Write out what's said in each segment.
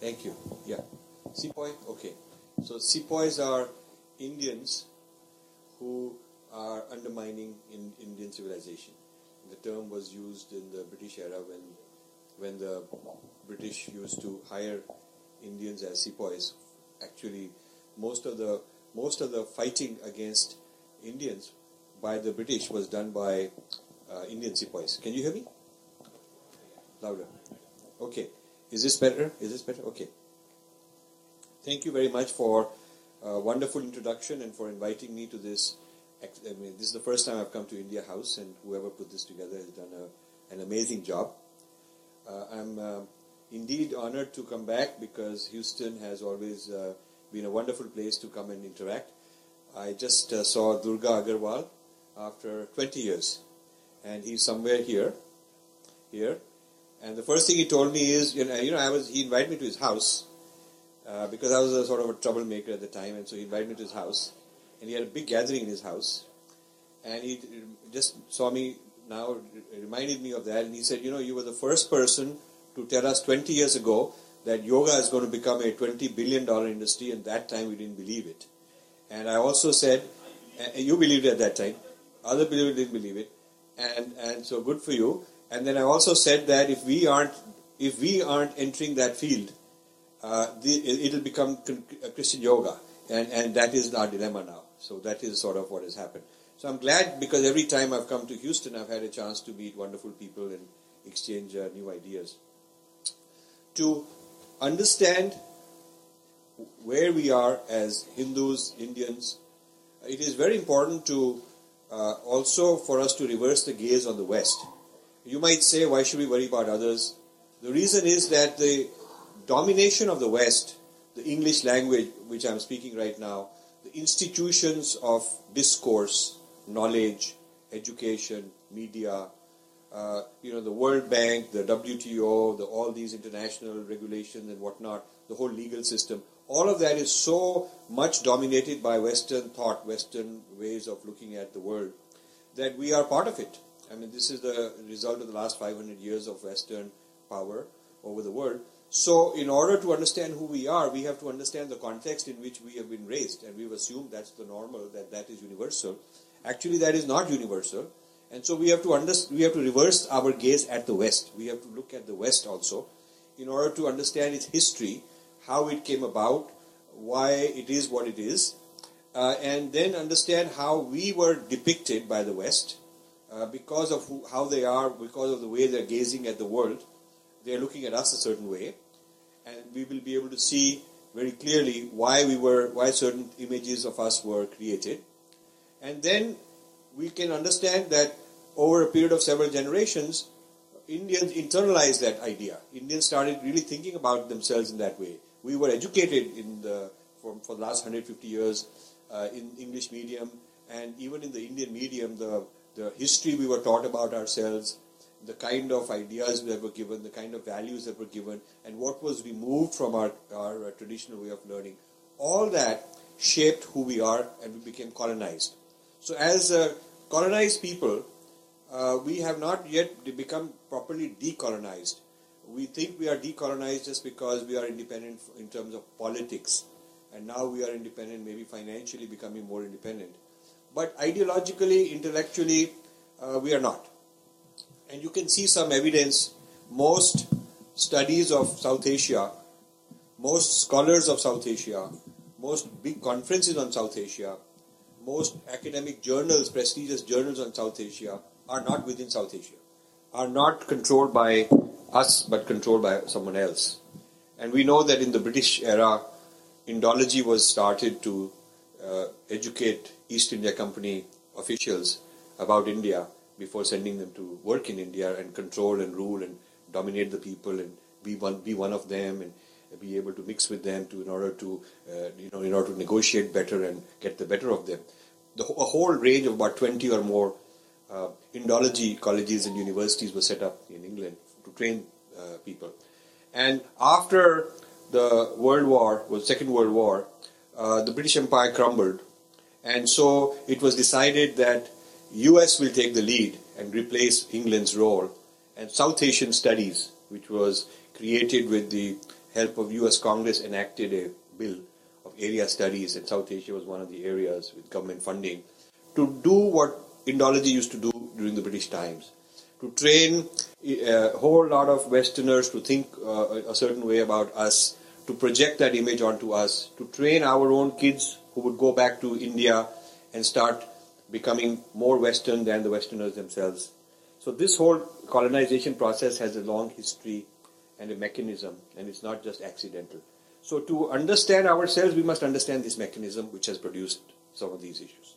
Thank you. Yeah. Sepoy? Okay. So sepoys are Indians who are undermining in Indian civilization. The term was used in the British era when when the British used to hire Indians as sepoys. Actually, most of the most of the fighting against Indians by the British was done by uh, Indian sepoys. Can you hear me? Louder. Okay. Is this better? Is this better? Okay. Thank you very much for a wonderful introduction and for inviting me to this. I mean, this is the first time I've come to India House, and whoever put this together has done a, an amazing job. Uh, I'm uh, indeed honored to come back because Houston has always uh, been a wonderful place to come and interact. I just uh, saw Durga Agarwal after 20 years, and he's somewhere here, here. And the first thing he told me is, you know, you know I was he invited me to his house uh, because I was a sort of a troublemaker at the time, and so he invited me to his house, and he had a big gathering in his house, and he just saw me now, reminded me of that, and he said, you know, you were the first person to tell us 20 years ago that yoga is going to become a 20 billion dollar industry, and that time we didn't believe it. And I also said, you believed it at that time, other people didn't believe it, and and so good for you. And then I also said that if we aren't if we aren't entering that field, uh, the, it'll become Christian yoga, and and that is our dilemma now. So that is sort of what has happened. So I'm glad because every time I've come to Houston, I've had a chance to meet wonderful people and exchange uh, new ideas. To understand where we are as Hindus, Indians, it is very important to uh, also for us to reverse the gaze on the West. You might say, why should we worry about others? The reason is that the domination of the West, the English language, which I'm speaking right now, the institutions of discourse, knowledge, education, media, uh, you know, the World Bank, the WTO, the, all these international regulations and whatnot, the whole legal system, all of that is so much dominated by Western thought, Western ways of looking at the world, that we are part of it. I mean, this is the result of the last 500 years of Western power over the world. So, in order to understand who we are, we have to understand the context in which we have been raised, and we've assumed that's the normal, that that is universal. Actually, that is not universal, and so we have to under, we have to reverse our gaze at the West. We have to look at the West also, in order to understand its history, how it came about, why it is what it is, uh, and then understand how we were depicted by the West uh, because of who, how they are, because of the way they're gazing at the world they're looking at us a certain way, and we will be able to see very clearly why we were, why certain images of us were created, and then we can understand that over a period of several generations, Indians internalized that idea. Indians started really thinking about themselves in that way. We were educated in the for, for the last 150 years uh, in English medium, and even in the Indian medium, the the history we were taught about ourselves the kind of ideas that were given, the kind of values that were given, and what was removed from our, our uh, traditional way of learning. All that shaped who we are and we became colonized. So, as uh, colonized people, uh, we have not yet become properly decolonized. We think we are decolonized just because we are independent in terms of politics, and now we are independent, maybe financially becoming more independent. But ideologically, intellectually, uh, we are not and you can see some evidence. Most studies of South Asia, most scholars of South Asia, most big conferences on South Asia, most academic journals, prestigious journals on South Asia are not within South Asia, are not controlled by us but controlled by someone else. And we know that in the British era, Indology was started to uh, educate East India Company officials about India before sending them to work in India and control and rule and dominate the people and be one be one of them and be able to mix with them to in order to uh, you know in order to negotiate better and get the better of them. The a whole range of about 20 or more uh, Indology colleges and universities were set up in England to train uh, people. And after the World War, was Second World War, uh, the British Empire crumbled, and so it was decided that US will take the lead and replace England's role. And South Asian Studies, which was created with the help of U.S. Congress enacted a bill of area studies, and South Asia was one of the areas with government funding to do what Indology used to do during the British times, to train a whole lot of Westerners to think uh, a certain way about us, to project that image onto us, to train our own kids who would go back to India and start becoming more Western than the Westerners themselves. So this whole colonization process has a long history and a mechanism, and it's not just accidental. So to understand ourselves, we must understand this mechanism which has produced some of these issues.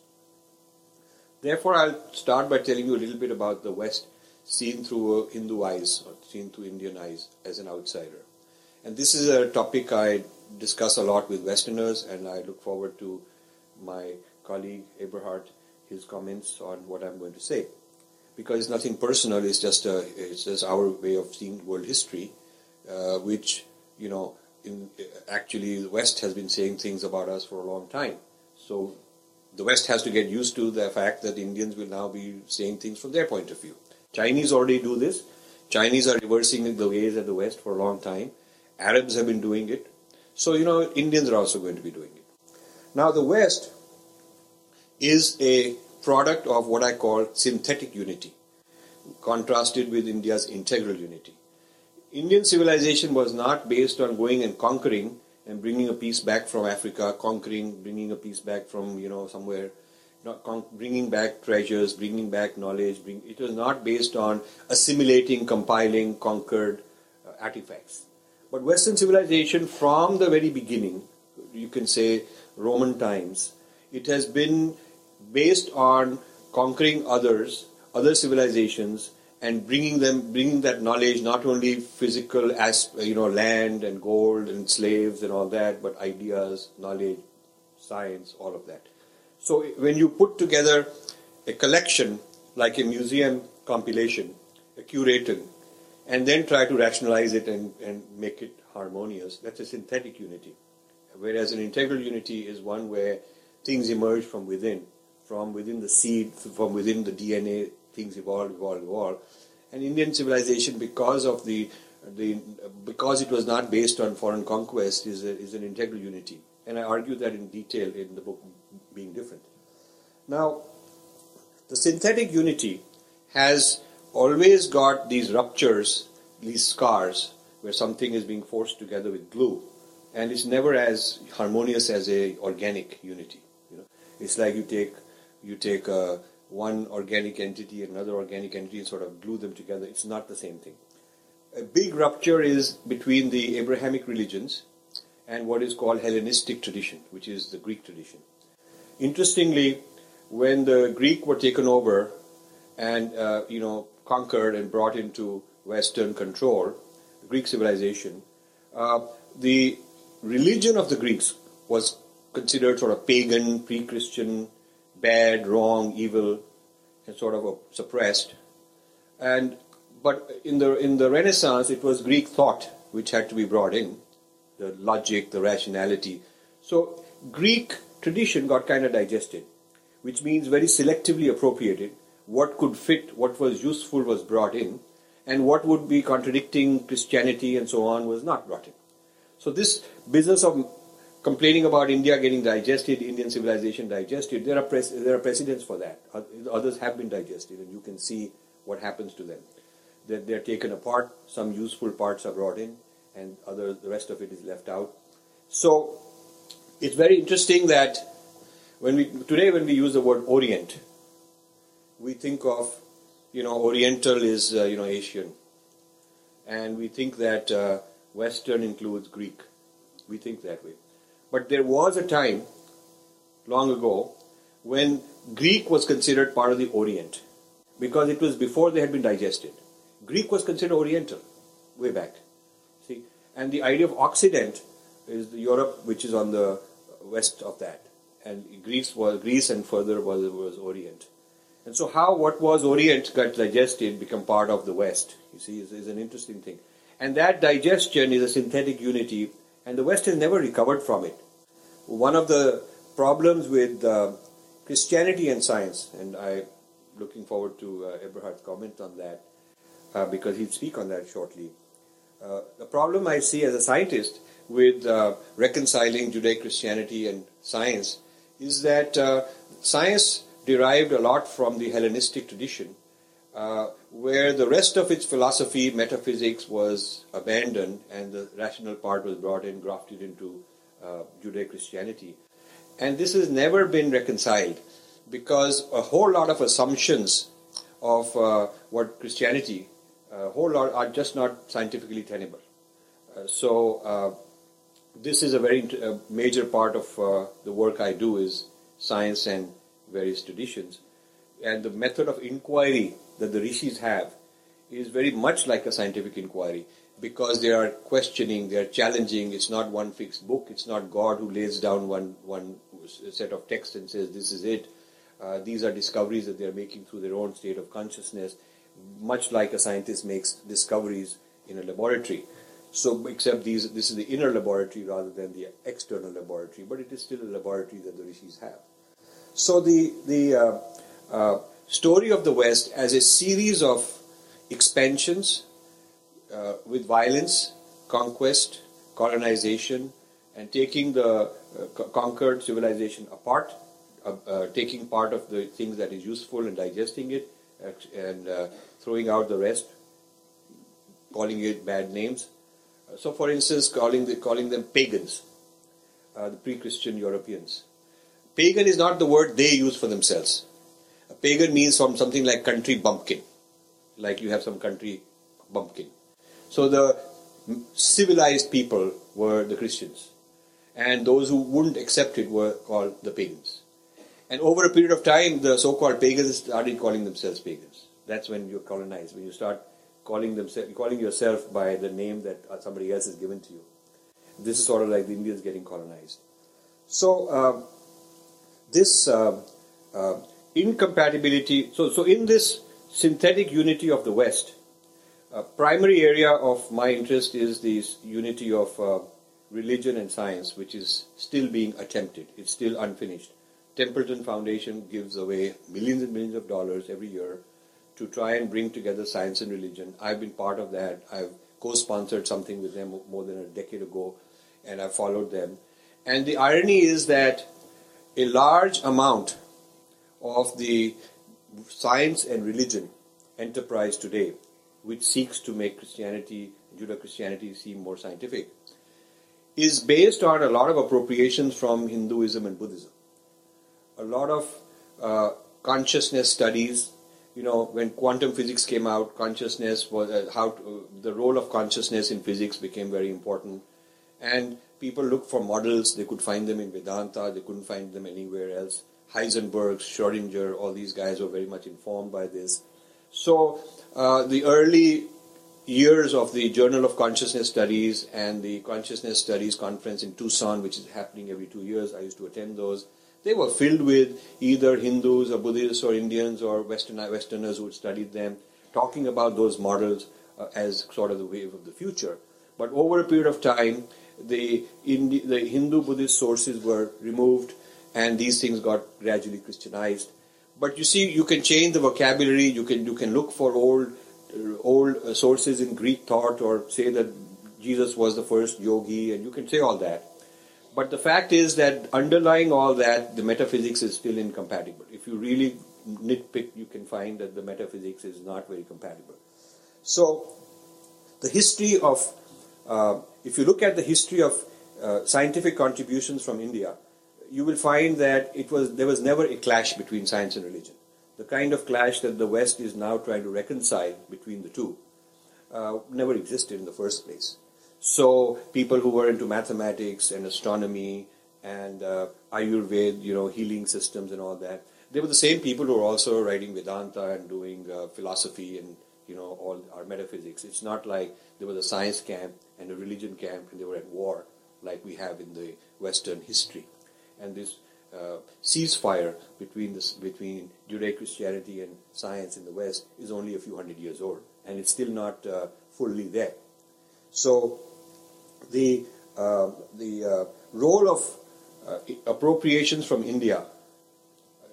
Therefore, I'll start by telling you a little bit about the West seen through uh, Hindu eyes or seen through Indian eyes as an outsider. And this is a topic I discuss a lot with Westerners, and I look forward to my colleague Eberhard, his comments on what I'm going to say. Because it's nothing personal, it's just, a, it's just our way of seeing world history, uh, which, you know, in, actually the West has been saying things about us for a long time. So the West has to get used to the fact that Indians will now be saying things from their point of view. Chinese already do this. Chinese are reversing the ways of the West for a long time. Arabs have been doing it. So, you know, Indians are also going to be doing it. Now, the West is a product of what I call synthetic unity, contrasted with India's integral unity. Indian civilization was not based on going and conquering and bringing a piece back from Africa, conquering, bringing a piece back from you know somewhere, not con- bringing back treasures, bringing back knowledge. Bring, it was not based on assimilating, compiling, conquered uh, artifacts. But Western civilization, from the very beginning, you can say Roman times, it has been based on conquering others, other civilizations, and bringing them, bringing that knowledge, not only physical as you know, land and gold and slaves and all that, but ideas, knowledge, science, all of that. So when you put together a collection like a museum compilation, a curating, and then try to rationalize it and, and make it harmonious, that's a synthetic unity. Whereas an integral unity is one where things emerge from within, from within the seed, from within the DNA, things evolve, evolve, evolve. And Indian civilization, because of the, the because it was not based on foreign conquest, is, a, is an integral unity. And I argue that in detail in the book being different. Now, the synthetic unity has always got these ruptures, these scars, where something is being forced together with glue, and it's never as harmonious as a organic unity. You know, it's like you take you take uh, one organic entity and another organic entity and sort of glue them together. It's not the same thing. A big rupture is between the Abrahamic religions and what is called Hellenistic tradition, which is the Greek tradition. Interestingly, when the Greek were taken over and uh, you know conquered and brought into Western control, Greek civilization, uh, the religion of the Greeks was considered sort of pagan, pre-Christian, bad, wrong, evil, and sort of suppressed. And but in the in the Renaissance, it was Greek thought which had to be brought in, the logic, the rationality. So Greek tradition got kind of digested, which means very selectively appropriated. What could fit, what was useful was brought in, and what would be contradicting Christianity and so on was not brought in. So this business of complaining about India getting digested, Indian civilization digested, there are, there are precedents for that. Others have been digested, and you can see what happens to them. That they're taken apart, some useful parts are brought in, and other, the rest of it is left out. So it's very interesting that when we today when we use the word Orient, we think of you know Oriental is uh, you know Asian, and we think that uh, Western includes Greek. We think that way. But there was a time, long ago, when Greek was considered part of the Orient because it was before they had been digested. Greek was considered Oriental way back. See, and the idea of Occident is the Europe, which is on the west of that, and Greece was Greece, and further was was Orient. And so, how what was Orient got digested become part of the West. You see, is, is an interesting thing, and that digestion is a synthetic unity, and the West has never recovered from it one of the problems with uh, Christianity and science, and I'm looking forward to uh, Eberhard's comment on that uh, because he'll speak on that shortly. uh, the problem I see as a scientist with uh, reconciling Judeo Christianity and science is that uh, science derived a lot from the Hellenistic tradition, uh, where the rest of its philosophy, metaphysics, was abandoned and the rational part was brought in, grafted into uh, Judeo Christianity. And this has never been reconciled because a whole lot of assumptions of uh, what Christianity, a whole lot are just not scientifically tenable. Uh, so uh, this is a very uh, major part of the work I do is science and various traditions. And the method of inquiry that the rishis have is very much like a scientific inquiry because they are questioning, they are challenging. It's not one fixed book. It's not God who lays down one one set of text and says this is it. Uh, these are discoveries that they are making through their own state of consciousness, much like a scientist makes discoveries in a laboratory. So, except these, this is the inner laboratory rather than the external laboratory, but it is still a laboratory that the rishis have. So, the the uh, uh, story of the West as a series of expansions uh, with violence, conquest, colonization, and taking the uh, conquered civilization apart, uh, uh, taking part of the things that is useful and digesting it, and throwing out the rest, calling it bad names. so, for instance, calling the, calling them pagans, the pre-Christian Europeans. Pagan is not the word they use for themselves. A pagan means from something like country bumpkin, like you have some country bumpkin. So the civilized people were the Christians and those who wouldn't accept it were called the pagans. And over a period of time, the so-called pagans started calling themselves pagans. That's when you colonize, when you start calling themselves, calling yourself by the name that somebody else has given to you. This is sort of like the Indians getting colonized. So uh, this uh, uh, incompatibility. So so in this synthetic unity of the West, a primary area of my interest is this unity of uh, religion and science, which is still being attempted. It's still unfinished. Templeton Foundation gives away millions and millions of dollars every year to try and bring together science and religion. I've been part of that. I've co-sponsored something with them more than a decade ago, and I've followed them. And the irony is that a large amount of the science and religion enterprise today, which seeks to make Christianity, Judeo-Christianity seem more scientific, is based on a lot of appropriations from Hinduism and Buddhism. A lot of uh, consciousness studies. You know, when quantum physics came out, consciousness was uh, how to, uh, the role of consciousness in physics became very important, and people looked for models. They could find them in Vedanta. They couldn't find them anywhere else. Heisenberg, Schrodinger, all these guys were very much informed by this. So uh, the early years of the Journal of Consciousness Studies and the Consciousness Studies Conference in Tucson, which is happening every two years. I used to attend those. They were filled with either Hindus or Buddhists or Indians or Western, Westerners who had studied them, talking about those models uh, as sort of the wave of the future. But over a period of time, the, Indi- the Hindu Buddhist sources were removed and these things got gradually Christianized. But you see, you can change the vocabulary, you can, you can look for old old uh, sources in Greek thought or say that Jesus was the first yogi, and you can say all that. But the fact is that underlying all that, the metaphysics is still incompatible. If you really nitpick, you can find that the metaphysics is not very compatible. So, the history of, uh, if you look at the history of uh, scientific contributions from India, you will find that it was there was never a clash between science and religion the kind of clash that the West is now trying to reconcile between the two uh, never existed in the first place. So people who were into mathematics and astronomy and uh, Ayurveda, you know, healing systems and all that, they were the same people who were also writing Vedanta and doing uh, philosophy and you know all our metaphysics. It's not like there was a science camp and a religion camp and they were at war like we have in the Western history. And this uh, ceasefire between this between Judeo-Christianity and science in the West is only a few hundred years old, and it's still not uh, fully there. So, the uh, the uh, role of uh, appropriations from India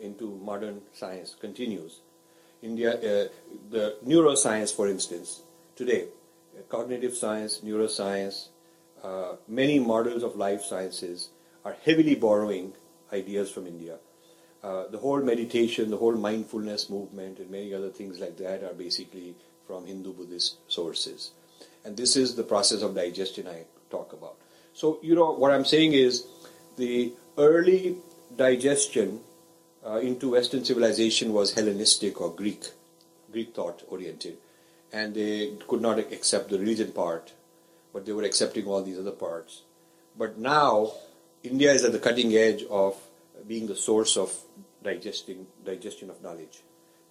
into modern science continues. India, uh, the neuroscience, for instance, today cognitive science, neuroscience, uh, many models of life sciences are heavily borrowing ideas from India. Uh, the whole meditation, the whole mindfulness movement, and many other things like that are basically from Hindu Buddhist sources. And this is the process of digestion I talk about. So, you know, what I'm saying is the early digestion uh, into Western civilization was Hellenistic or Greek, Greek thought oriented. And they could not accept the religion part, but they were accepting all these other parts. But now, India is at the cutting edge of being the source of digesting digestion of knowledge.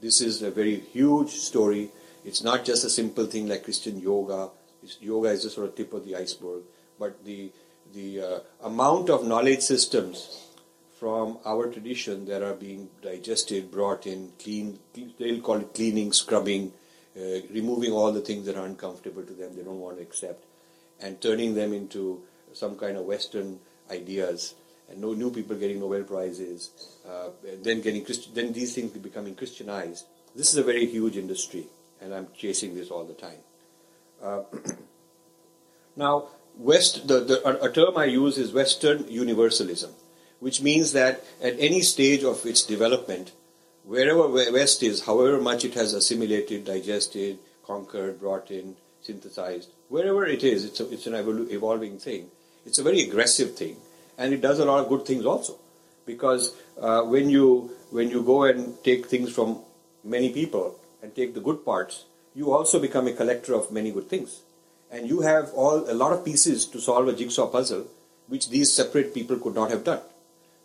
This is a very huge story. It's not just a simple thing like Christian yoga. It's, yoga is the sort of tip of the iceberg, but the the uh, amount of knowledge systems from our tradition that are being digested, brought in, clean. They'll call it cleaning, scrubbing, uh, removing all the things that are uncomfortable to them. They don't want to accept, and turning them into some kind of Western ideas and no new people getting Nobel prizes, uh, then getting then these things becoming Christianized. This is a very huge industry, and I'm chasing this all the time. Uh, now, West, the, the, a term I use is Western universalism, which means that at any stage of its development, wherever West is, however much it has assimilated, digested, conquered, brought in, synthesized, wherever it is, it's, a, it's an evol- evolving thing. It's a very aggressive thing and it does a lot of good things also. Because uh, when you when you go and take things from many people and take the good parts you also become a collector of many good things. And you have all a lot of pieces to solve a jigsaw puzzle which these separate people could not have done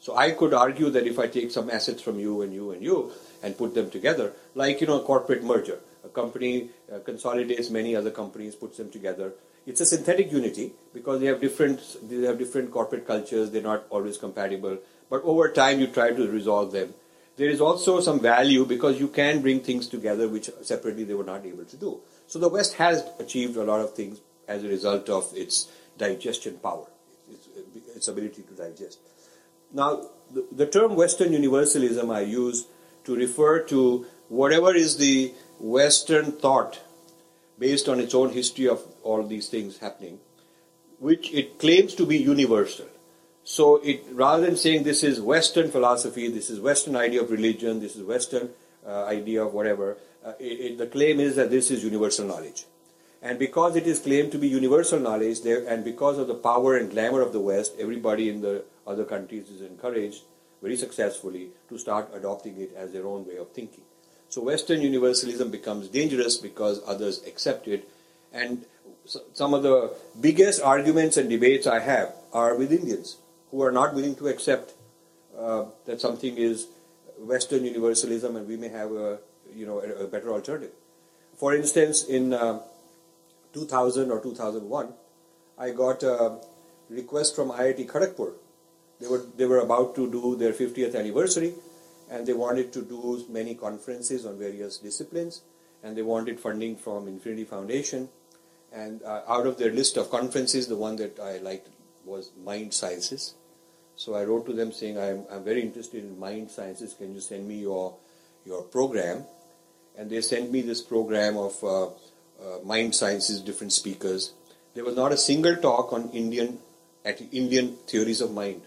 so i could argue that if i take some assets from you and you and you and put them together like you know a corporate merger a company uh, consolidates many other companies puts them together it's a synthetic unity because they have different they have different corporate cultures. They're not always compatible, but over time you try to resolve them. There is also some value because you can bring things together which separately they were not able to do. So the West has achieved a lot of things as a result of its digestion power, its, its ability to digest. Now, the, the term Western universalism I use to refer to whatever is the Western thought based on its own history of all these things happening, which it claims to be universal. So it rather than saying this is Western philosophy, this is Western idea of religion, this is Western uh, idea of whatever, uh, it, it, the claim is that this is universal knowledge. And because it is claimed to be universal knowledge, there, and because of the power and glamour of the West, everybody in the other countries is encouraged very successfully to start adopting it as their own way of thinking. So Western universalism becomes dangerous because others accept it. And some of the biggest arguments and debates I have are with Indians who are not willing to accept uh, that something is Western universalism and we may have a you know a, better alternative. For instance, in uh, 2000 or 2001, I got a request from IIT Kharagpur. They were they were about to do their 50th anniversary, and they wanted to do many conferences on various disciplines, and they wanted funding from Infinity Foundation. And uh, out of their list of conferences, the one that I liked was Mind Sciences. So I wrote to them saying, I'm, I'm very interested in mind sciences. Can you send me your, your program? And they sent me this program of uh, uh, mind sciences, different speakers. There was not a single talk on Indian, at Indian theories of mind.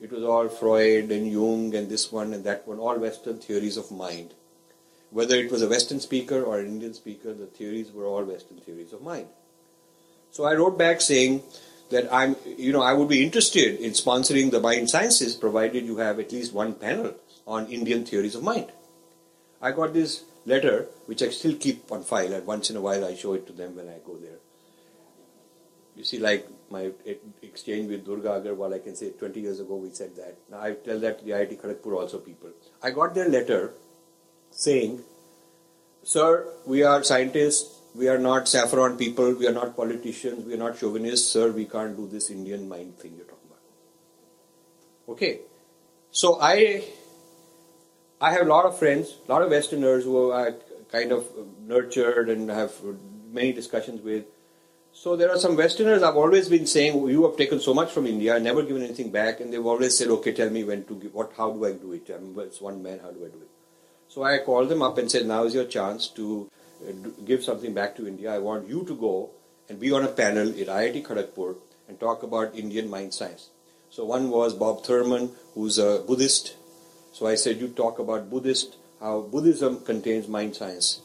It was all Freud and Jung and this one and that one, all Western theories of mind. Whether it was a Western speaker or an Indian speaker, the theories were all Western theories of mind. So I wrote back saying that I'm, you know, I would be interested in sponsoring the mind sciences provided you have at least one panel on Indian theories of mind. I got this letter, which I still keep on file, and once in a while I show it to them when I go there. You see, like my exchange with Durga Agarwal, I can say 20 years ago we said that. Now I tell that to the IIT Kharagpur also people. I got their letter saying, Sir, we are scientists, we are not saffron people, we are not politicians, we are not chauvinists, sir, we can't do this Indian mind thing you're talking about. Okay. So I I have a lot of friends, a lot of Westerners who I kind of nurtured and have many discussions with so there are some Westerners I've always been saying, you have taken so much from India, never given anything back, and they've always said, okay, tell me when to give, what, how do I do it? I'm it's one man, how do I do it? So I called them up and said, now is your chance to uh, give something back to India, I want you to go and be on a panel at IIT Kharagpur and talk about Indian mind science. So one was Bob Thurman, who's a Buddhist. So I said, you talk about Buddhist, how Buddhism contains mind science,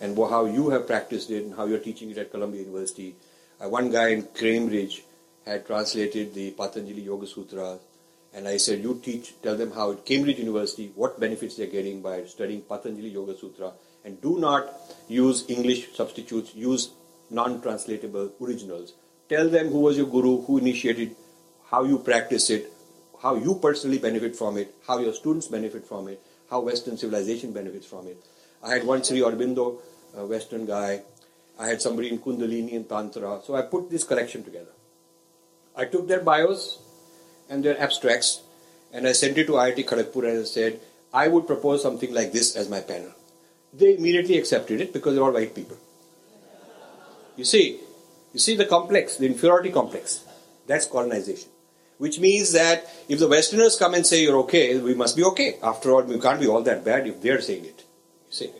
and how you have practiced it, and how you're teaching it at Columbia University. Uh, one guy in Cambridge had translated the Patanjali Yoga Sutra, and I said, you teach, tell them how at Cambridge University, what benefits they're getting by studying Patanjali Yoga Sutra, and do not use English substitutes, use non-translatable originals. Tell them who was your guru, who initiated, how you practice it, how you personally benefit from it, how your students benefit from it, how Western civilization benefits from it. I had one Sri Aurobindo, a Western guy. I had somebody in Kundalini and Tantra. So I put this collection together. I took their bios and their abstracts and I sent it to IIT Kharagpur and I said, I would propose something like this as my panel. They immediately accepted it because they're all white people. You see, you see the complex, the inferiority complex. That's colonization. Which means that if the Westerners come and say you're okay, we must be okay. After all, we can't be all that bad if they're saying it. You see.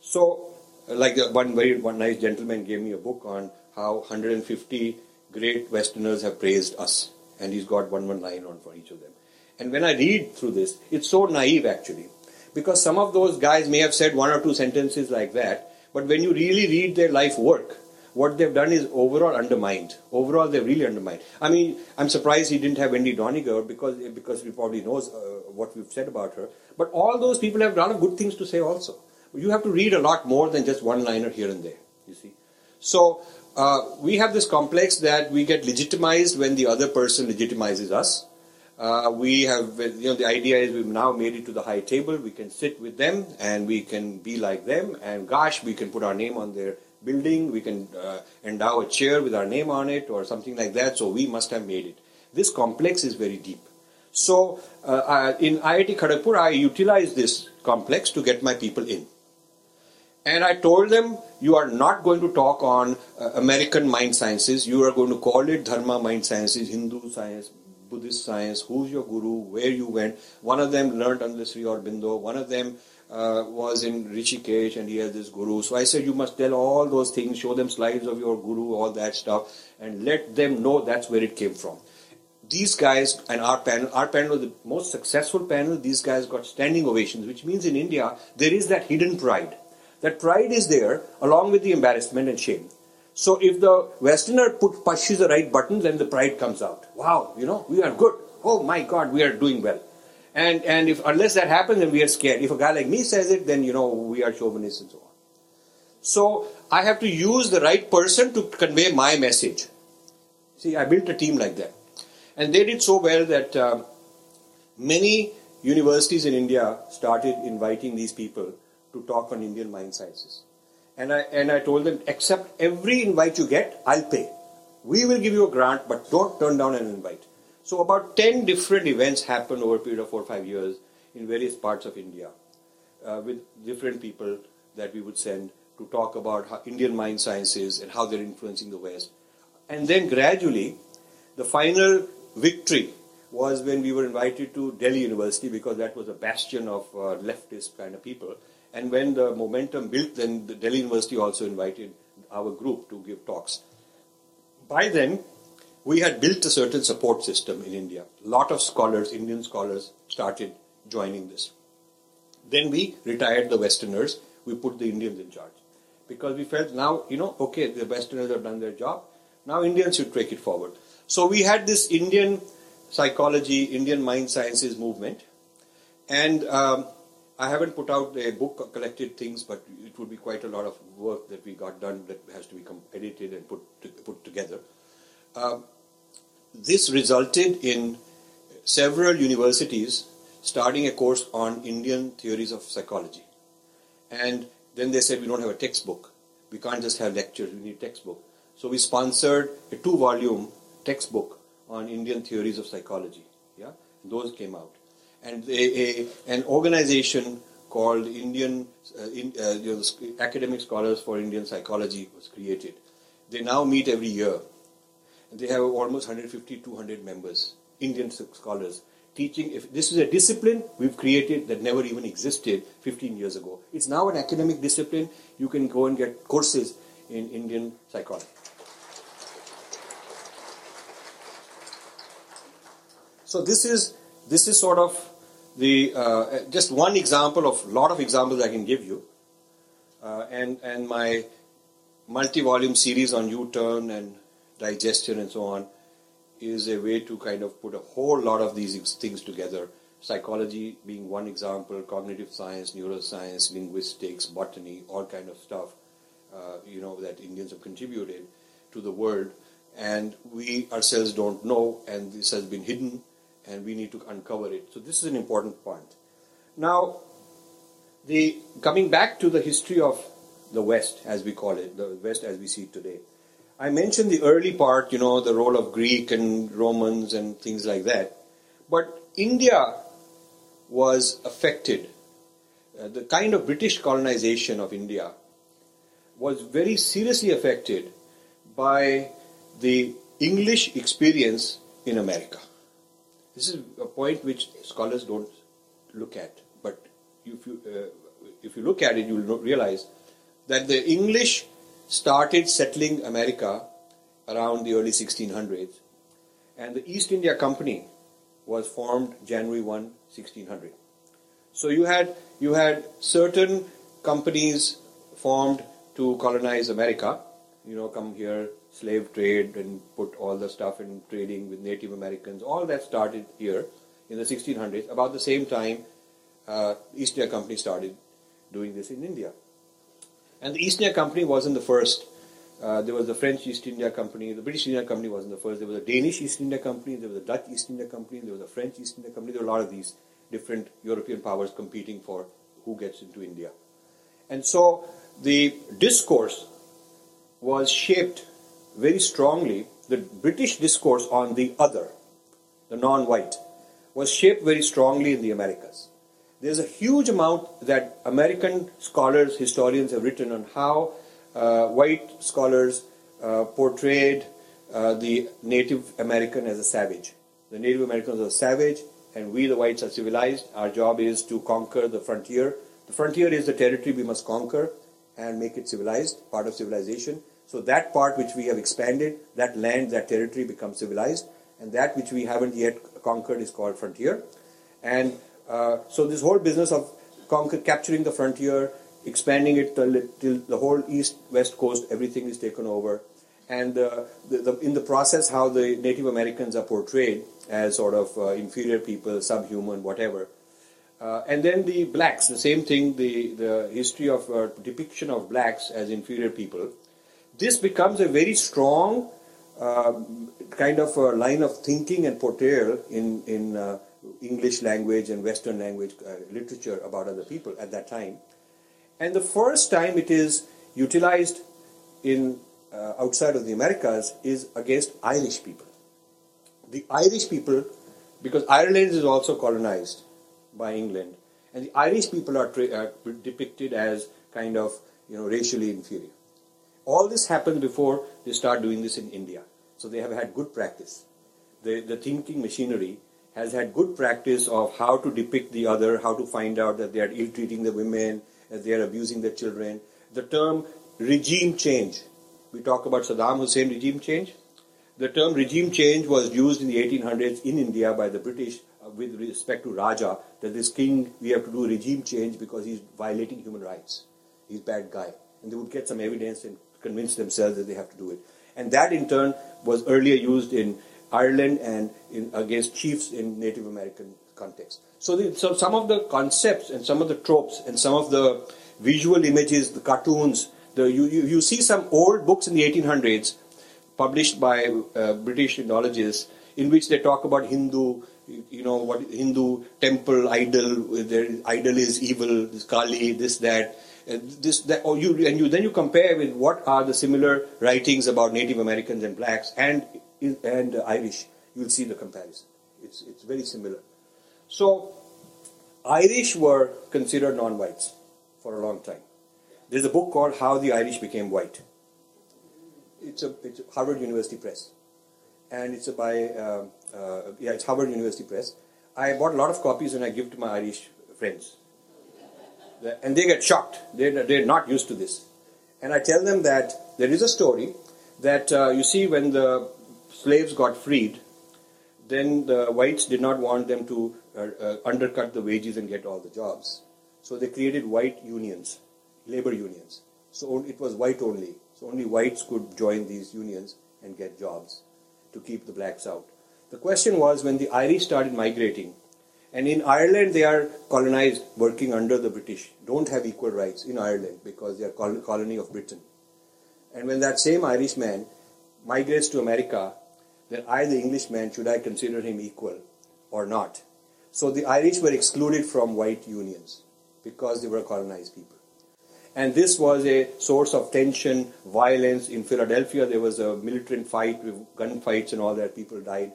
So, like one very one nice gentleman gave me a book on how 150 great Westerners have praised us, and he's got one one line on for each of them. And when I read through this, it's so naive actually, because some of those guys may have said one or two sentences like that, but when you really read their life work, what they've done is overall undermined. Overall, they've really undermined. I mean, I'm surprised he didn't have Wendy Doniger because because he probably knows uh, what we've said about her. But all those people have a lot of good things to say also. You have to read a lot more than just one liner here and there. You see, so uh, we have this complex that we get legitimized when the other person legitimizes us. Uh, we have, you know, the idea is we've now made it to the high table. We can sit with them and we can be like them. And gosh, we can put our name on their building. We can uh, endow a chair with our name on it or something like that. So we must have made it. This complex is very deep. So uh, in IIT Kharagpur, I utilize this complex to get my people in. And I told them, you are not going to talk on uh, American mind sciences. You are going to call it Dharma mind sciences, Hindu science, Buddhist science, who's your guru, where you went. One of them learned under Sri Aurobindo. One of them uh, was in Rishikesh and he had this guru. So I said, you must tell all those things, show them slides of your guru, all that stuff, and let them know that's where it came from. These guys and our panel, our panel was the most successful panel. These guys got standing ovations, which means in India there is that hidden pride. That pride is there along with the embarrassment and shame. So if the Westerner put pushes the right button, then the pride comes out. Wow, you know, we are good. Oh my God, we are doing well. And and if unless that happens, then we are scared. If a guy like me says it, then you know we are chauvinists and so on. So I have to use the right person to convey my message. See, I built a team like that, and they did so well that uh, many universities in India started inviting these people to talk on Indian mind sciences. And I and I told them, accept every invite you get, I'll pay. We will give you a grant, but don't turn down an invite. So about ten different events happened over a period of four or five years in various parts of India, uh, with different people that we would send to talk about Indian mind sciences and how they're influencing the West. And then gradually, the final victory was when we were invited to Delhi University because that was a bastion of uh, leftist kind of people. And when the momentum built, then the Delhi University also invited our group to give talks. By then, we had built a certain support system in India. A lot of scholars, Indian scholars, started joining this. Then we retired the Westerners, we put the Indians in charge. Because we felt now, you know, okay, the Westerners have done their job, now Indians should take it forward. So we had this Indian psychology, Indian mind sciences movement, and um, I haven't put out a book collected things, but it would be quite a lot of work that we got done that has to become edited and put to, put together. Um, this resulted in several universities starting a course on Indian theories of psychology, and then they said we don't have a textbook. We can't just have lectures. We need textbook. So we sponsored a two-volume textbook on Indian theories of psychology. Yeah, those came out and a, a, an organization called Indian uh, in, uh, you know, Academic Scholars for Indian Psychology was created. They now meet every year. And they have almost 150, 200 members, Indian scholars, teaching. If this is a discipline we've created that never even existed 15 years ago. It's now an academic discipline. You can go and get courses in Indian psychology. So this is this is sort of the uh, just one example of a lot of examples I can give you, uh, and and my multi-volume series on U-turn and digestion and so on is a way to kind of put a whole lot of these things together. Psychology being one example, cognitive science, neuroscience, linguistics, botany, all kind of stuff, uh, you know, that Indians have contributed to the world, and we ourselves don't know, and this has been hidden, and we need to uncover it. So this is an important point. Now, the coming back to the history of the West, as we call it, the West as we see it today. I mentioned the early part, you know, the role of Greek and Romans and things like that. But India was affected. Uh, the kind of British colonization of India was very seriously affected by the English experience in America. This is a point which scholars don't look at, but if you uh, if you look at it, you will realize that the English started settling America around the early 1600s, and the East India Company was formed January 1, 1600. So you had you had certain companies formed to colonize America, you know, come here, slave trade, and put all the stuff in trading with Native Americans. All that started here in the 1600s. About the same time, uh, East India Company started doing this in India. And the East India Company wasn't the first. Uh, there was the French East India Company. The British India Company wasn't the first. There was a Danish East India Company. There was a Dutch East India Company. There was a French East India Company. There were a lot of these different European powers competing for who gets into India. And so the discourse was shaped very strongly. The British discourse on the other, the non-white, was shaped very strongly in the Americas there's a huge amount that American scholars, historians have written on how uh, white scholars uh, portrayed uh, the Native American as a savage. The Native Americans are savage, and we, the whites, are civilized. Our job is to conquer the frontier. The frontier is the territory we must conquer and make it civilized, part of civilization. So that part which we have expanded, that land, that territory becomes civilized, and that which we haven't yet conquered is called frontier. And uh, so this whole business of conquer, capturing the frontier, expanding it till, till the whole east west coast, everything is taken over, and uh, the, the, in the process, how the Native Americans are portrayed as sort of uh, inferior people, subhuman, whatever. Uh, and then the blacks, the same thing, the, the history of uh, depiction of blacks as inferior people. This becomes a very strong um, kind of a line of thinking and portrayal in, in uh, English language and Western language uh, literature about other people at that time. And the first time it is utilized in uh, outside of the Americas is against Irish people. The Irish people, because Ireland is also colonized by England, and the Irish people are, are depicted as kind of you know racially inferior. All this happened before they start doing this in India, so they have had good practice. The, the thinking machinery has had good practice of how to depict the other, how to find out that they are ill treating the women, that they are abusing the children. The term regime change, we talk about Saddam Hussein regime change. The term regime change was used in the 1800s in India by the British uh, with respect to Raja, that this king, we have to do regime change because he's violating human rights. He's a bad guy. And they would get some evidence and convince themselves that they have to do it. And that in turn was earlier used in Ireland and in, against chiefs in Native American context. So, the, so some of the concepts and some of the tropes and some of the visual images, the cartoons, the, you, you, you see some old books in the 1800s published by uh, British Indologists in which they talk about Hindu, you know, what Hindu temple idol, their idol is evil, this Kali, this, that. Uh, this, that, or you, and you then you compare with what are the similar writings about Native Americans and blacks and and Irish, you will see the comparison. It's, it's very similar. So, Irish were considered non whites for a long time. There's a book called How the Irish Became White. It's a, it's Harvard University Press. And it's by, uh, uh, yeah, it's Harvard University Press. I bought a lot of copies and I give to my Irish friends. And they get shocked. They're, they're not used to this. And I tell them that there is a story that uh, you see when the slaves got freed, then the whites did not want them to uh, uh, undercut the wages and get all the jobs. So they created white unions, labor unions. So it was white only. So only whites could join these unions and get jobs to keep the blacks out. The question was when the Irish started migrating, and in Ireland they are colonized, working under the British, don't have equal rights in Ireland because they are colony of Britain. And when that same Irishman migrates to America, then I, the Englishman, should I consider him equal or not? So the Irish were excluded from white unions because they were colonized people. And this was a source of tension, violence. In Philadelphia, there was a militant fight with gunfights and all that. People died.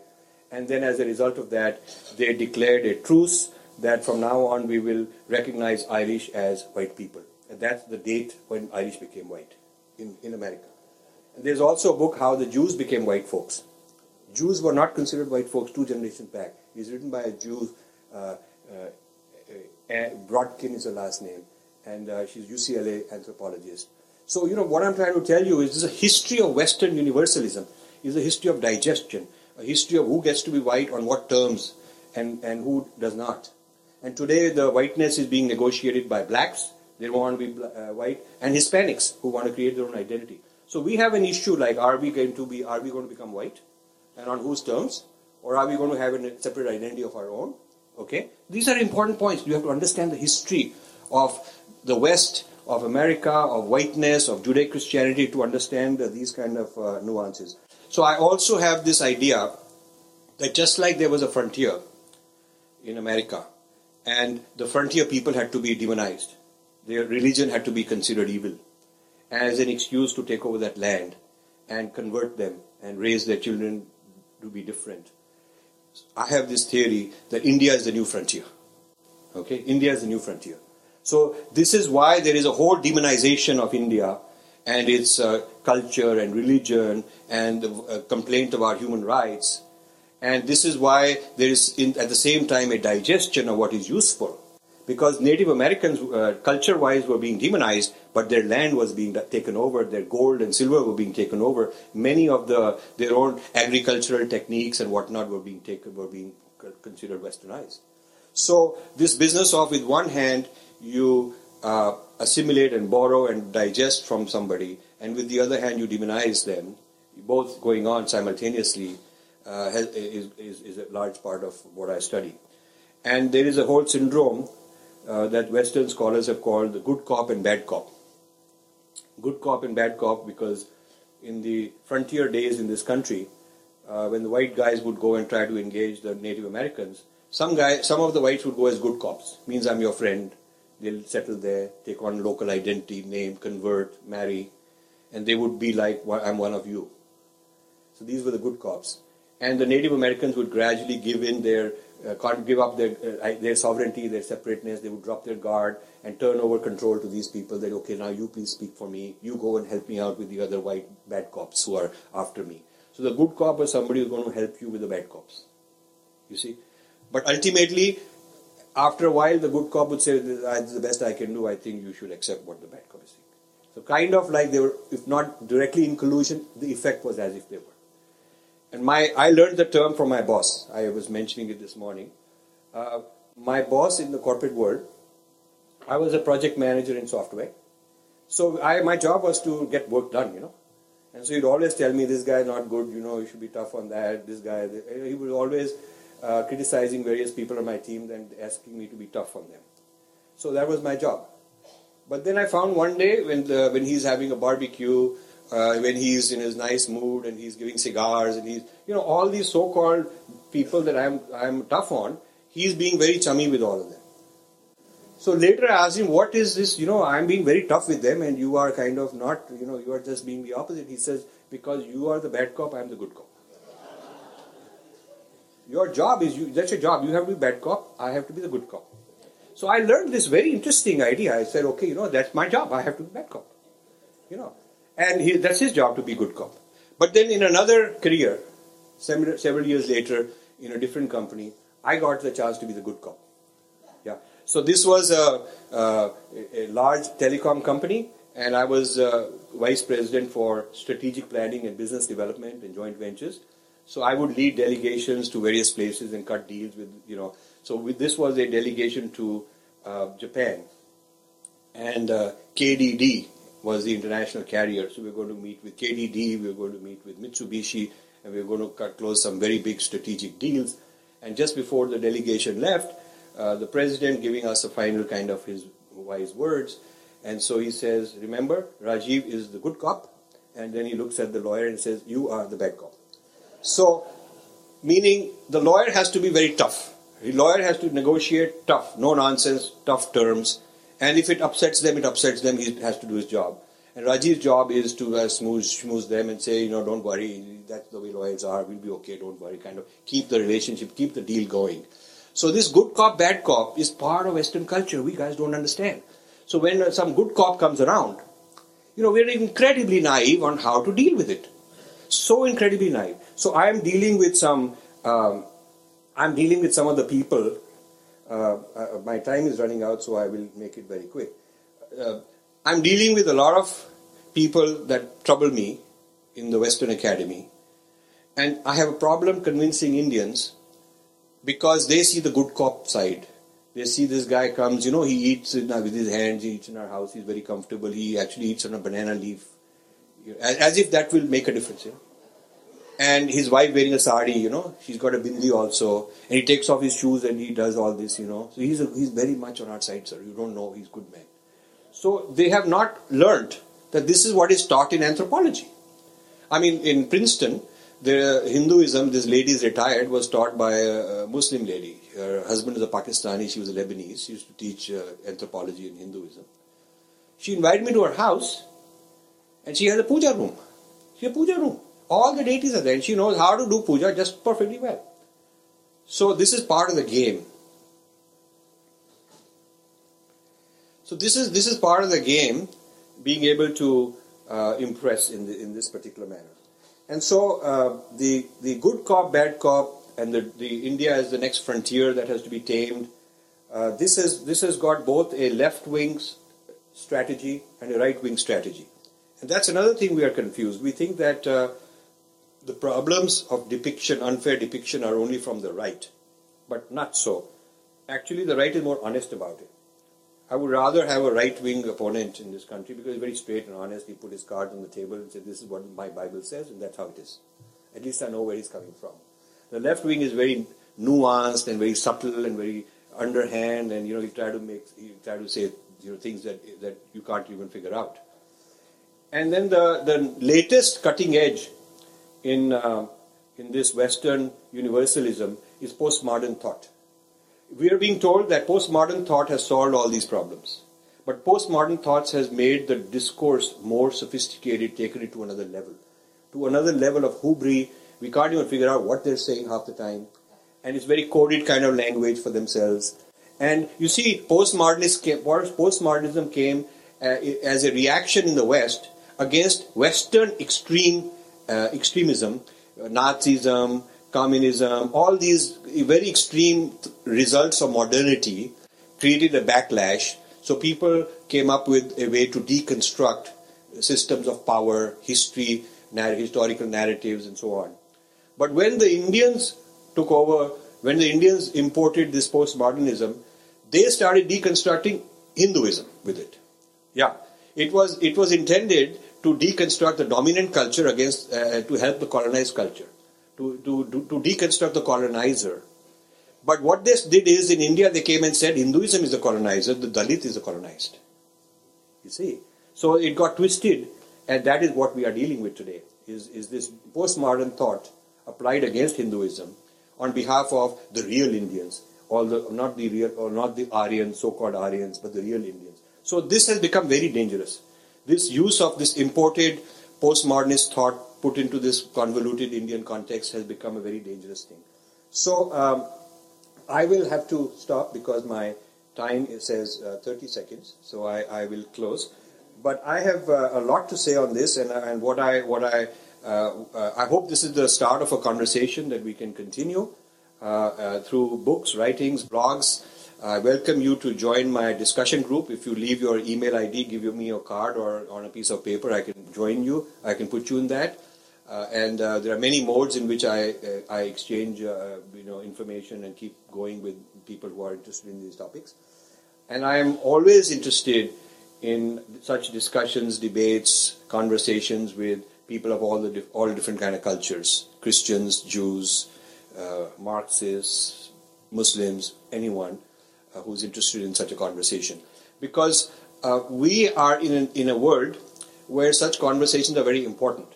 And then, as a result of that, they declared a truce that from now on we will recognize Irish as white people. And that's the date when Irish became white in, in America. And there's also a book, How the Jews Became White Folks. Jews were not considered white folks two generations back. It's written by a Jew, uh, uh, uh, Brodkin is her last name, and uh, she's UCLA anthropologist. So, you know, what I'm trying to tell you is this is a history of Western universalism, is a history of digestion, a history of who gets to be white on what terms and, and who does not. And today the whiteness is being negotiated by blacks, they don't want to be uh, white, and Hispanics who want to create their own identity. So we have an issue like are we going to be are we going to become white? And on whose terms? Or are we going to have a separate identity of our own? Okay? These are important points. You have to understand the history of the West, of America, of whiteness, of Judeo Christianity to understand uh, these kind of uh, nuances. So I also have this idea that just like there was a frontier in America, and the frontier people had to be demonized, their religion had to be considered evil as an excuse to take over that land and convert them and raise their children to be different. I have this theory that India is the new frontier. Okay, India is the new frontier. So this is why there is a whole demonization of India and its uh, culture and religion and the uh, complaint about human rights. And this is why there is, in, at the same time, a digestion of what is useful. Because Native Americans, uh, culture-wise, were being demonized, but their land was being taken over, their gold and silver were being taken over. Many of the their own agricultural techniques and whatnot were being taken, were being considered westernized. So this business of, with one hand, you uh, assimilate and borrow and digest from somebody, and with the other hand, you demonize them, both going on simultaneously, uh, has, is, is, is, a large part of what I study. And there is a whole syndrome uh, that Western scholars have called the good cop and bad cop. Good cop and bad cop because in the frontier days in this country, uh, when the white guys would go and try to engage the Native Americans, some guy, some of the whites would go as good cops. Means I'm your friend. They'll settle there, take on local identity, name, convert, marry, and they would be like, I'm one of you. So these were the good cops. And the Native Americans would gradually give in their, uh, give up their, uh, their sovereignty, their separateness. They would drop their guard and turn over control to these people. That okay, now you please speak for me. You go and help me out with the other white bad cops who are after me. So the good cop is somebody who's going to help you with the bad cops. You see, but ultimately, after a while, the good cop would say, "This is the best I can do. I think you should accept what the bad cop is saying." So kind of like they were, if not directly in collusion, the effect was as if they were. And my, I learned the term from my boss. I was mentioning it this morning. Uh, my boss in the corporate world, I was a project manager in software. So I, my job was to get work done, you know. And so he'd always tell me, this guy not good, you know, you should be tough on that, this guy. He was always uh, criticizing various people on my team and asking me to be tough on them. So that was my job. But then I found one day when, the, when he's having a barbecue, uh, when he's in his nice mood and he's giving cigars and he's, you know, all these so-called people that I'm, I'm tough on, he's being very chummy with all of them. So later I asked him, what is this, you know, I'm being very tough with them and you are kind of not, you know, you are just being the opposite. He says, because you are the bad cop, I'm the good cop. Your job is, you, that's your job. You have to be bad cop, I have to be the good cop. So I learned this very interesting idea. I said, okay, you know, that's my job. I have to be bad cop. You know, and he, that's his job to be good cop. But then in another career, several, several years later, in a different company, I got the chance to be the good cop. Yeah. So this was a, a, a large telecom company, and I was uh, vice president for strategic planning and business development and joint ventures. So I would lead delegations to various places and cut deals with, you know. So with, this was a delegation to uh, Japan, and uh, KDD was the international carrier. So we we're going to meet with KDD, we we're going to meet with Mitsubishi, and we we're going to cut, close some very big strategic deals. And just before the delegation left, uh, the president giving us a final kind of his wise words. And so he says, Remember, Rajiv is the good cop. And then he looks at the lawyer and says, You are the bad cop. So, meaning the lawyer has to be very tough. The lawyer has to negotiate tough, no nonsense, tough terms. And if it upsets them, it upsets them. He has to do his job. And Rajiv's job is to uh, smooth, smooth them and say, you know, don't worry, that's the way lawyers are, we'll be okay, don't worry, kind of keep the relationship, keep the deal going. So this good cop, bad cop is part of Western culture. We guys don't understand. So when uh, some good cop comes around, you know, we're incredibly naive on how to deal with it. So incredibly naive. So I am dealing with some, um, I'm dealing with some of the people. Uh, uh, my time is running out, so I will make it very quick. Uh, I'm dealing with a lot of people that trouble me in the Western Academy, and I have a problem convincing Indians because they see the good cop side. They see this guy comes, you know, he eats in, with his hands, he eats in our house, he's very comfortable, he actually eats on a banana leaf, as, as if that will make a difference. And his wife wearing a sari, you know, she's got a bindi also, and he takes off his shoes and he does all this, you know. So he's, a, he's very much on our side, sir. You don't know, he's good man. So they have not learnt that this is what is taught in anthropology. I mean, in Princeton, the Hinduism, this lady is retired, was taught by a Muslim lady. Her husband is a Pakistani, she was a Lebanese. She used to teach uh, anthropology and Hinduism. She invited me to her house, and she has a puja room. She has a puja room. All the deities are there, she knows how to do puja just perfectly well. So this is part of the game. So this is this is part of the game, being able to uh, impress in the, in this particular manner. And so uh, the the good cop, bad cop, and the, the India is the next frontier that has to be tamed. Uh, this has this has got both a left wing strategy and a right wing strategy, and that's another thing we are confused. We think that uh, the problems of depiction, unfair depiction, are only from the right, but not so. Actually, the right is more honest about it. I would rather have a right wing opponent in this country because he's very straight and honest. He put his cards on the table and said, This is what my Bible says, and that's how it is. At least I know where he's coming from. The left wing is very nuanced and very subtle and very underhand, and you know, he try to make he try to say you know things that that you can't even figure out. And then the the latest cutting edge in uh, in this Western universalism is postmodern thought we are being told that postmodern thought has solved all these problems. But postmodern thoughts has made the discourse more sophisticated, taken it to another level. To another level of hubris. We can't even figure out what they're saying half the time. And it's very coded kind of language for themselves. And you see, postmodernism came, postmodernism came uh, as a reaction in the West against Western extreme uh, extremism, Nazism, communism, all these very extreme results of modernity created a backlash. So people came up with a way to deconstruct systems of power, history, historical narratives, and so on. But when the Indians took over, when the Indians imported this postmodernism, they started deconstructing Hinduism with it. Yeah, it was it was intended to deconstruct the dominant culture against uh, to help the colonized culture to, to, to, deconstruct the colonizer. But what this did is in India they came and said Hinduism is the colonizer, the Dalit is the colonized. You see? So it got twisted, and that is what we are dealing with today. Is, is this postmodern thought applied against Hinduism on behalf of the real Indians, all the not the real or not the Aryans, so-called Aryans, but the real Indians. So this has become very dangerous. This use of this imported postmodernist thought put into this convoluted Indian context has become a very dangerous thing. So um, I will have to stop because my time says uh, 30 seconds, so I, I, will close. But I have uh, a lot to say on this, and, and what I what I uh, uh I hope this is the start of a conversation that we can continue. uh, uh, through books, writings, blogs. I welcome you to join my discussion group. If you leave your email ID, give me your card or on a piece of paper, I can join you. I can put you in that. Uh, and uh, there are many modes in which I, uh, I exchange uh, you know, information and keep going with people who are interested in these topics. And I am always interested in such discussions, debates, conversations with people of all the all different kind of cultures: Christians, Jews, uh, Marxists, Muslims, anyone uh, who's interested in such a conversation. Because uh, we are in, an, in a world where such conversations are very important.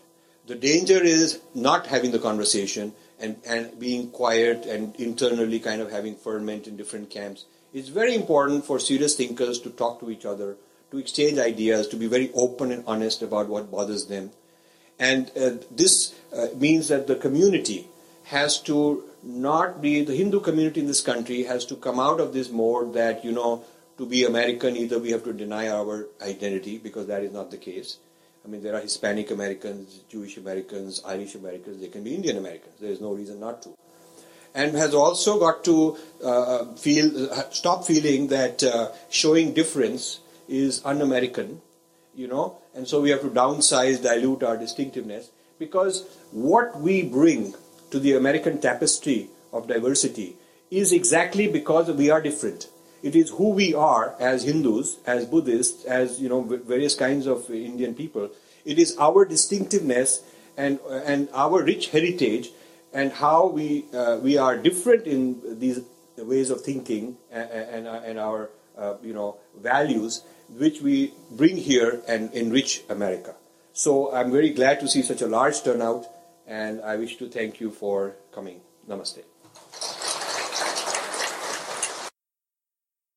The danger is not having the conversation and, and being quiet and internally kind of having ferment in different camps. It's very important for serious thinkers to talk to each other, to exchange ideas, to be very open and honest about what bothers them. And uh, this uh, means that the community has to not be the Hindu community in this country has to come out of this mode that you know to be American either we have to deny our identity because that is not the case. I mean there are Hispanic Americans, Jewish Americans, Irish Americans. They can be Indian Americans. There is no reason not to. And has also got to uh, feel stop feeling that uh, showing difference is un-American, you know, and so we have to downsize, dilute our distinctiveness because what we bring to the American tapestry of diversity is exactly because we are different. It is who we are as Hindus, as Buddhists, as you know various kinds of Indian people. It is our distinctiveness and and our rich heritage and how we uh, we are different in these ways of thinking and and, and our uh, you know values which we bring here and enrich America. So I'm very glad to see such a large turnout and I wish to thank you for coming. Namaste.